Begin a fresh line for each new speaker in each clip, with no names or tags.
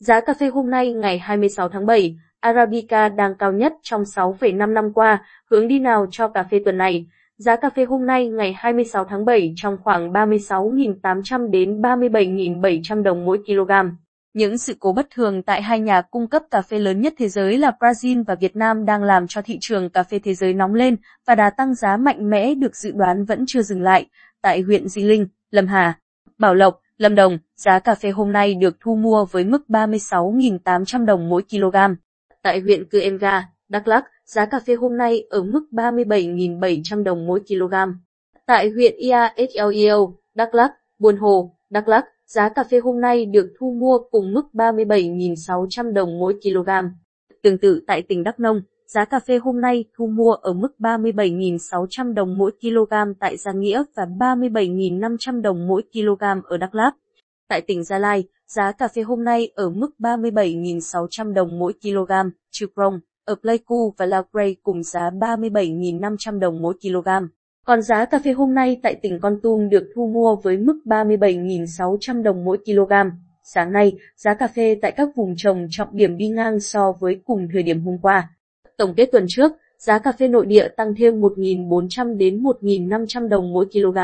Giá cà phê hôm nay ngày 26 tháng 7, Arabica đang cao nhất trong 6,5 năm qua, hướng đi nào cho cà phê tuần này? Giá cà phê hôm nay ngày 26 tháng 7 trong khoảng 36.800 đến 37.700 đồng mỗi kg. Những sự cố bất thường tại hai nhà cung cấp cà phê lớn nhất thế giới là Brazil và Việt Nam đang làm cho thị trường cà phê thế giới nóng lên và đà tăng giá mạnh mẽ được dự đoán vẫn chưa dừng lại. Tại huyện Di Linh, Lâm Hà, Bảo Lộc, Lâm Đồng, giá cà phê hôm nay được thu mua với mức 36.800 đồng mỗi kg. Tại huyện Cư Em Ga, Đắk Lắk, giá cà phê hôm nay ở mức 37.700 đồng mỗi kg. Tại huyện Ia Sleo, Đắk Lắk, Buôn Hồ, Đắk Lắk, giá cà phê hôm nay được thu mua cùng mức 37.600 đồng mỗi kg. Tương tự tại tỉnh Đắk Nông, giá cà phê hôm nay thu mua ở mức 37.600 đồng mỗi kg tại Gia Nghĩa và 37.500 đồng mỗi kg ở Đắk Lắk. Tại tỉnh Gia Lai, giá cà phê hôm nay ở mức 37.600 đồng mỗi kg, trừ Krong, ở Pleiku và La Grey cùng giá 37.500 đồng mỗi kg. Còn giá cà phê hôm nay tại tỉnh Con Tum được thu mua với mức 37.600 đồng mỗi kg. Sáng nay, giá cà phê tại các vùng trồng trọng điểm đi ngang so với cùng thời điểm hôm qua. Tổng kết tuần trước, giá cà phê nội địa tăng thêm 1.400 đến 1.500 đồng mỗi kg.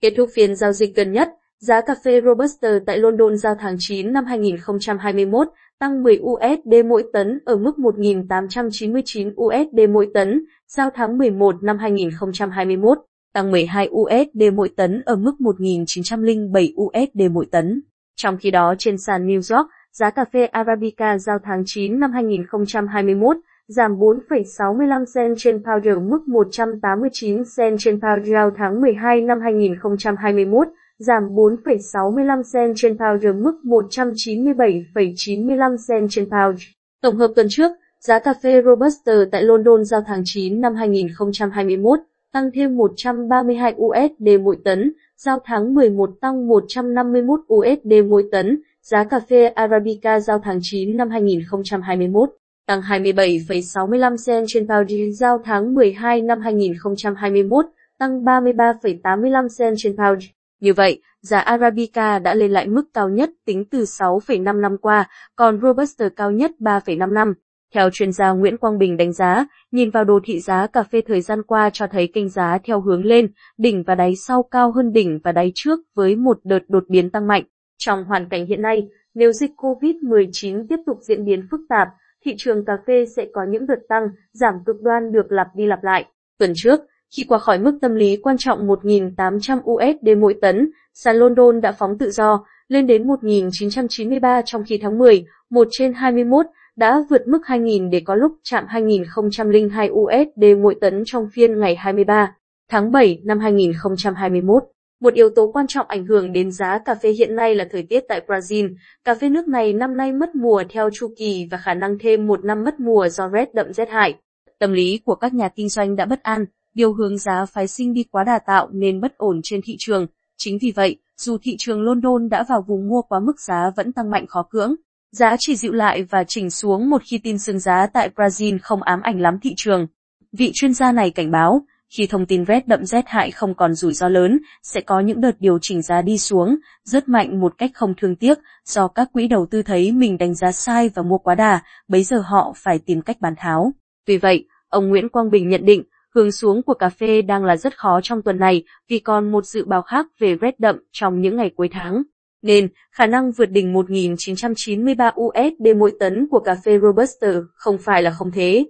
Kết thúc phiên giao dịch gần nhất, giá cà phê Robusta tại London giao tháng 9 năm 2021 tăng 10 USD mỗi tấn ở mức 1.899 USD mỗi tấn, giao tháng 11 năm 2021, tăng 12 USD mỗi tấn ở mức 1.907 USD mỗi tấn. Trong khi đó trên sàn New York, giá cà phê Arabica giao tháng 9 năm 2021 giảm 4,65 cent trên pound mức 189 cent trên pound giao tháng 12 năm 2021 giảm 4,65 cent trên pound mức 197,95 cent trên pound. Tổng hợp tuần trước, giá cà phê Robusta tại London giao tháng 9 năm 2021 tăng thêm 132 USD mỗi tấn, giao tháng 11 tăng 151 USD mỗi tấn, giá cà phê Arabica giao tháng 9 năm 2021 tăng 27,65 sen trên pound giao tháng 12 năm 2021, tăng 33,85 sen trên pound. Như vậy, giá Arabica đã lên lại mức cao nhất tính từ 6,5 năm qua, còn Robusta cao nhất 3,5 năm. Theo chuyên gia Nguyễn Quang Bình đánh giá, nhìn vào đồ thị giá cà phê thời gian qua cho thấy kênh giá theo hướng lên, đỉnh và đáy sau cao hơn đỉnh và đáy trước với một đợt đột biến tăng mạnh. Trong hoàn cảnh hiện nay, nếu dịch COVID-19 tiếp tục diễn biến phức tạp, thị trường cà phê sẽ có những đợt tăng, giảm cực đoan được lặp đi lặp lại. Tuần trước, khi qua khỏi mức tâm lý quan trọng 1.800 USD mỗi tấn, sàn London đã phóng tự do, lên đến 1.993 trong khi tháng 10, 1 trên 21, đã vượt mức 2.000 để có lúc chạm 2.002 USD mỗi tấn trong phiên ngày 23 tháng 7 năm 2021. Một yếu tố quan trọng ảnh hưởng đến giá cà phê hiện nay là thời tiết tại Brazil. Cà phê nước này năm nay mất mùa theo chu kỳ và khả năng thêm một năm mất mùa do rét đậm rét hại. Tâm lý của các nhà kinh doanh đã bất an, điều hướng giá phái sinh đi quá đà tạo nên bất ổn trên thị trường. Chính vì vậy, dù thị trường London đã vào vùng mua quá mức giá vẫn tăng mạnh khó cưỡng. Giá chỉ dịu lại và chỉnh xuống một khi tin sương giá tại Brazil không ám ảnh lắm thị trường. Vị chuyên gia này cảnh báo, khi thông tin rét đậm rét hại không còn rủi ro lớn, sẽ có những đợt điều chỉnh giá đi xuống, rất mạnh một cách không thương tiếc, do các quỹ đầu tư thấy mình đánh giá sai và mua quá đà, bấy giờ họ phải tìm cách bán tháo. Tuy vậy, ông Nguyễn Quang Bình nhận định, hướng xuống của cà phê đang là rất khó trong tuần này vì còn một dự báo khác về rét đậm trong những ngày cuối tháng. Nên, khả năng vượt đỉnh 1.993 USD mỗi tấn của cà phê Robusta không phải là không thế.